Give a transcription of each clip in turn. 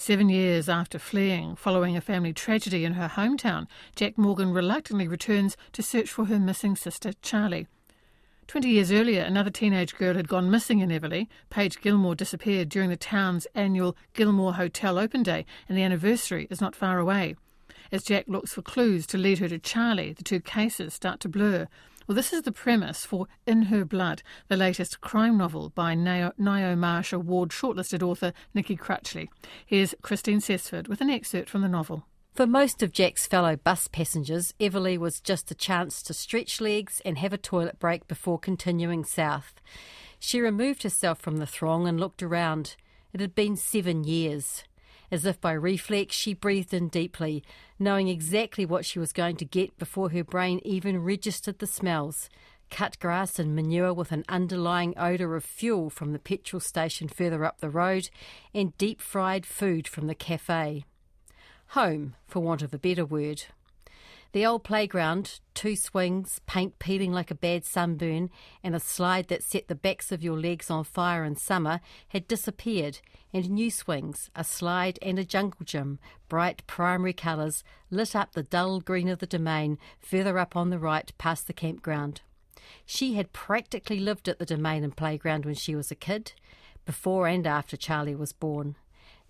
Seven years after fleeing following a family tragedy in her hometown, Jac Morgan reluctantly returns to search for her missing sister, Charlie. Twenty years earlier, another teenage girl had gone missing in Everly. Paige Gilmore disappeared during the town's annual Gilmore Hotel Open Day, and the anniversary is not far away. As Jac looks for clues to lead her to Charlie, the two cases start to blur. Well, this is the premise for In Her Blood, the latest crime novel by Ngaio Marsh Award shortlisted author Nikki Crutchley. Here's Christine Cessford with an excerpt from the novel. For most of Jac's fellow bus passengers, Everly was just a chance to stretch legs and have a toilet break before continuing south. She removed herself from the throng and looked around. It had been seven years. As if by reflex, she breathed in deeply, knowing exactly what she was going to get before her brain even registered the smells cut grass and manure with an underlying odour of fuel from the petrol station further up the road, and deep fried food from the cafe. Home, for want of a better word. The old playground, two swings, paint peeling like a bad sunburn, and a slide that set the backs of your legs on fire in summer had disappeared, and new swings, a slide and a jungle gym, bright primary colours, lit up the dull green of the domain further up on the right past the campground. She had practically lived at the domain and playground when she was a kid, before and after Charlie was born.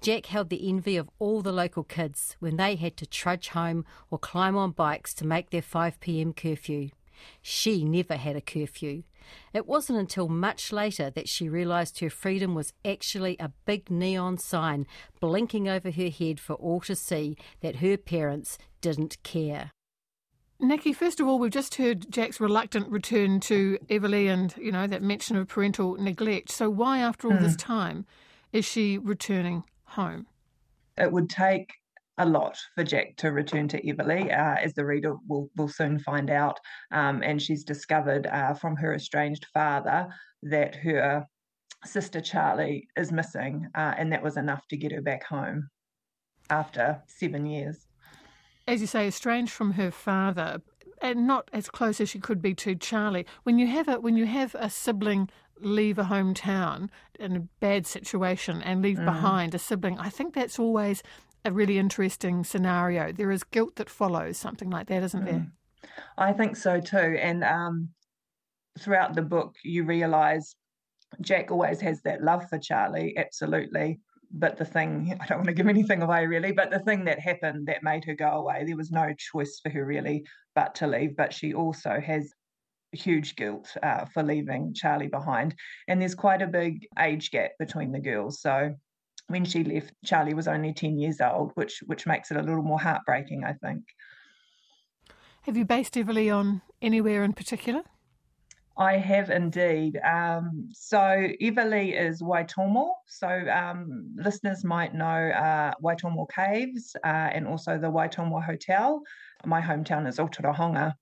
Jac held the envy of all the local kids when they had to trudge home or climb on bikes to make their 5pm curfew. She never had a curfew. It wasn't until much later that she realised her freedom was actually a big neon sign blinking over her head for all to see that her parents didn't care. Nikki, first of all, we've just heard Jac's reluctant return to Everly and, you know, that mention of parental neglect. So why, after all mm. this time, is she returning home? It would take a lot for Jac to return to Everly, uh, as the reader will, will soon find out. Um, and she's discovered uh, from her estranged father that her sister Charlie is missing, uh, and that was enough to get her back home after seven years. As you say, estranged from her father, and not as close as she could be to Charlie. When you have a when you have a sibling leave a hometown in a bad situation and leave mm. behind a sibling, I think that's always a really interesting scenario. There is guilt that follows something like that, isn't mm. there? I think so too. And um, throughout the book, you realise Jac always has that love for Charlie, absolutely. But the thing, I don't want to give anything away really, but the thing that happened that made her go away, there was no choice for her really but to leave. But she also has huge guilt uh, for leaving Charlie behind. And there's quite a big age gap between the girls. So when she left, Charlie was only 10 years old, which which makes it a little more heartbreaking, I think. Have you based Everly on anywhere in particular? I have indeed. Um, so Everly is Waitomo. So um, listeners might know uh, Waitomo Caves uh, and also the Waitomo Hotel. My hometown is Otorohanga.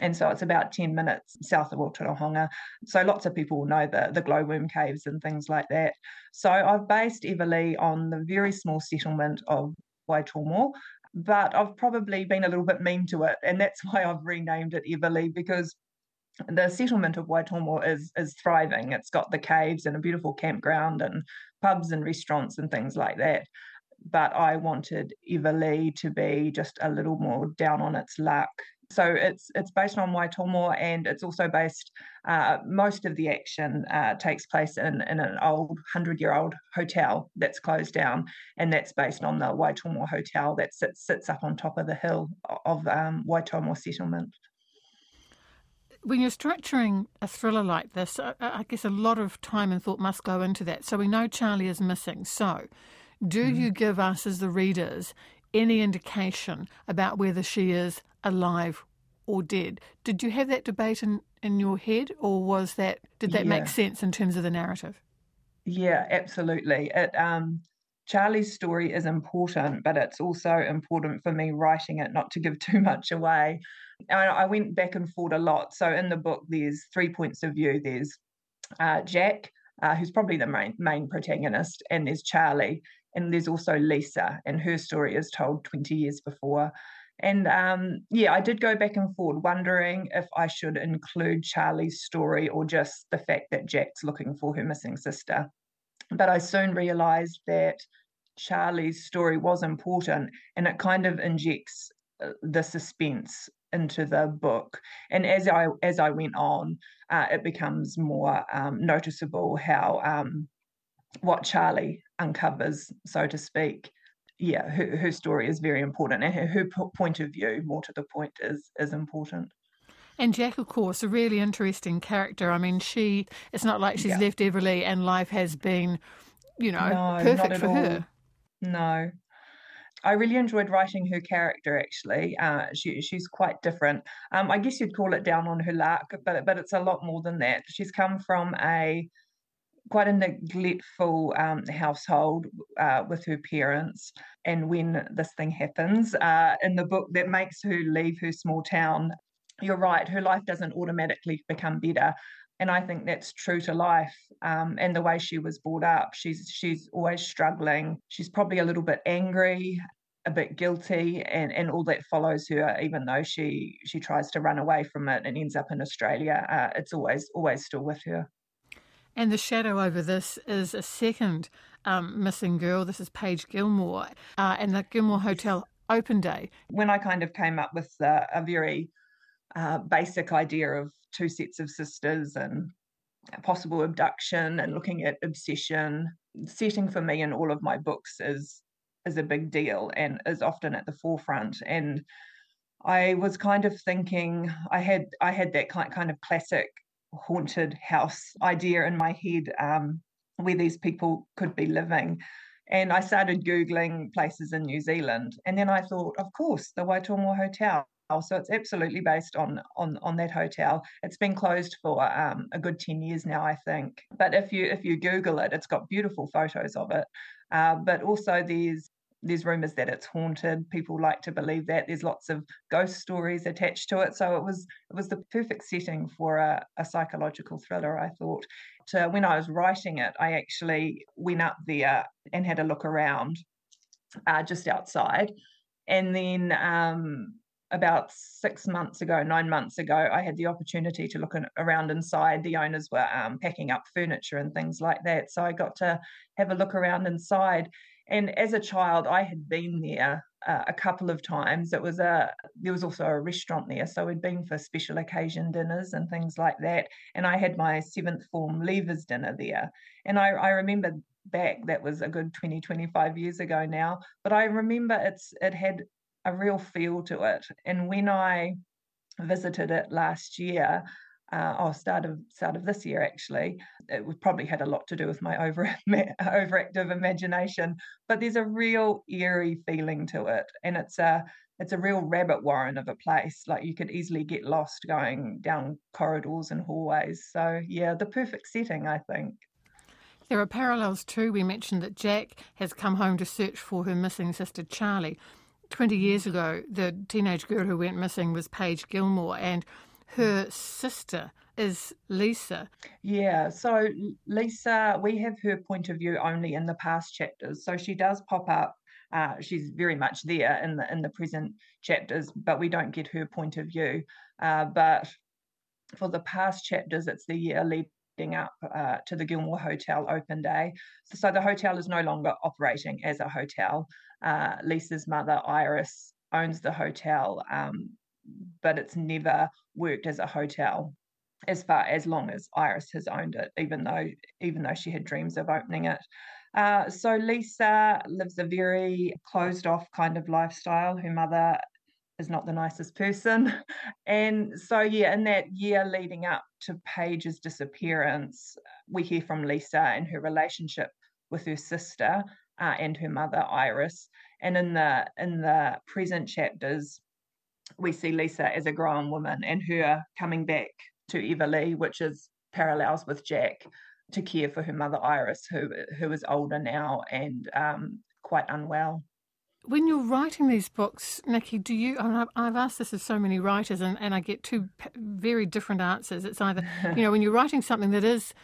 And so it's about 10 minutes south of Otorohanga. So lots of people know the, the glowworm caves and things like that. So I've based Everly on the very small settlement of Waitomo, but I've probably been a little bit mean to it. And that's why I've renamed it Everly because the settlement of Waitomo is is thriving. It's got the caves and a beautiful campground and pubs and restaurants and things like that. But I wanted Everly to be just a little more down on its luck so it's it's based on Waitomo and it's also based. Uh, most of the action uh, takes place in, in an old hundred year old hotel that's closed down, and that's based on the Waitomo Hotel that sits sits up on top of the hill of um, Waitomo settlement. When you're structuring a thriller like this, I, I guess a lot of time and thought must go into that. So we know Charlie is missing. So, do mm. you give us as the readers any indication about whether she is alive or dead. Did you have that debate in, in your head, or was that did that yeah. make sense in terms of the narrative? Yeah, absolutely. It um, Charlie's story is important, but it's also important for me writing it not to give too much away. I, I went back and forth a lot. So in the book, there's three points of view. There's uh, Jac, uh, who's probably the main main protagonist, and there's Charlie, and there's also Lisa, and her story is told 20 years before. And um, yeah, I did go back and forward wondering if I should include Charlie's story or just the fact that Jac's looking for her missing sister. But I soon realized that Charlie's story was important and it kind of injects uh, the suspense into the book. And as I as I went on, uh, it becomes more um, noticeable how um, what Charlie uncovers, so to speak. Yeah, her, her story is very important, and her, her point of view, more to the point, is is important. And Jac, of course, a really interesting character. I mean, she, it's not like she's yeah. left Everly and life has been, you know, no, perfect for all. her. No. I really enjoyed writing her character. Actually, uh, she she's quite different. Um, I guess you'd call it down on her luck, but but it's a lot more than that. She's come from a quite a neglectful um, household uh, with her parents. And when this thing happens uh, in the book that makes her leave her small town, you're right, her life doesn't automatically become better. And I think that's true to life um, and the way she was brought up. She's she's always struggling. She's probably a little bit angry, a bit guilty, and, and all that follows her. Even though she she tries to run away from it and ends up in Australia, uh, it's always always still with her. And the shadow over this is a second um, missing girl. This is Paige Gilmore, uh, and the Gilmore Hotel open day. When I kind of came up with uh, a very uh, basic idea of two sets of sisters and possible abduction and looking at obsession, setting for me in all of my books is is a big deal and is often at the forefront. And I was kind of thinking I had I had that kind kind of classic haunted house idea in my head um, where these people could be living. And I started Googling places in New Zealand. And then I thought, of course, the Waitomo Hotel. So it's absolutely based on on on that hotel. It's been closed for um, a good ten years now, I think. But if you if you Google it, it's got beautiful photos of it. Uh, but also there's there's rumors that it's haunted. People like to believe that. There's lots of ghost stories attached to it. So it was it was the perfect setting for a, a psychological thriller, I thought. To, when I was writing it, I actually went up there and had a look around uh, just outside. And then um, about six months ago, nine months ago, I had the opportunity to look in, around inside. The owners were um, packing up furniture and things like that. So I got to have a look around inside. And as a child, I had been there uh, a couple of times. It was a there was also a restaurant there, so we'd been for special occasion dinners and things like that. And I had my seventh form leavers dinner there, and I, I remember back that was a good 20 25 years ago now but i remember it's it had a real feel to it and when i visited it last year uh, oh, start of start of this year actually. It probably had a lot to do with my over overactive imagination, but there's a real eerie feeling to it, and it's a it's a real rabbit warren of a place. Like you could easily get lost going down corridors and hallways. So yeah, the perfect setting, I think. There are parallels too. We mentioned that Jac has come home to search for her missing sister Charlie. 20 years ago, the teenage girl who went missing was Paige Gilmore, and her sister is Lisa. Yeah, so Lisa, we have her point of view only in the past chapters. So she does pop up. Uh, she's very much there in the in the present chapters, but we don't get her point of view. Uh, but for the past chapters, it's the year leading up uh, to the Gilmore Hotel open day. So, so, the hotel is no longer operating as a hotel. Uh, Lisa's mother, Iris, owns the hotel. Um, but it's never worked as a hotel as far as long as Iris has owned it, even though even though she had dreams of opening it. Uh, so Lisa lives a very closed off kind of lifestyle. Her mother is not the nicest person. And so, yeah, in that year leading up to Paige's disappearance, we hear from Lisa and her relationship with her sister uh, and her mother, Iris. And in the in the present chapters, we see Lisa as a grown woman and her coming back to Everly, which is parallels with Jac to care for her mother Iris, who who is older now and um, quite unwell. When you're writing these books, Nikki, do you? I've asked this of so many writers, and, and I get two very different answers. It's either, you know, when you're writing something that is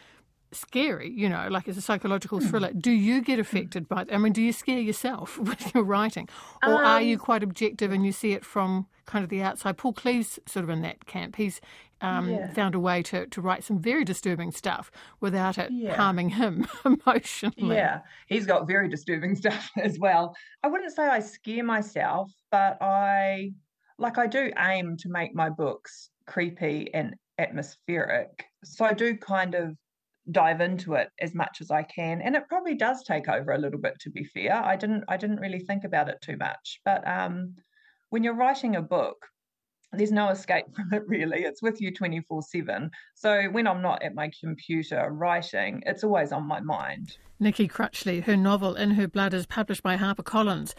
scary, you know, like it's a psychological hmm. thriller. Do you get affected by it? I mean, do you scare yourself with your writing? Or um, are you um, quite objective and you see it from kind of the outside? Paul Cleave's sort of in that camp. He's um, yeah. found a way to, to write some very disturbing stuff without it yeah. harming him emotionally. Yeah, he's got very disturbing stuff as well. I wouldn't say I scare myself, but I like I do aim to make my books creepy and atmospheric. So I do kind of dive into it as much as I can and it probably does take over a little bit to be fair. I didn't I didn't really think about it too much but um when you're writing a book there's no escape from it really. It's with you 24 7 so when i'm not at my computer writing it's always on my mind. Nikki Crutchley, her novel In Her Blood is published by HarperCollins.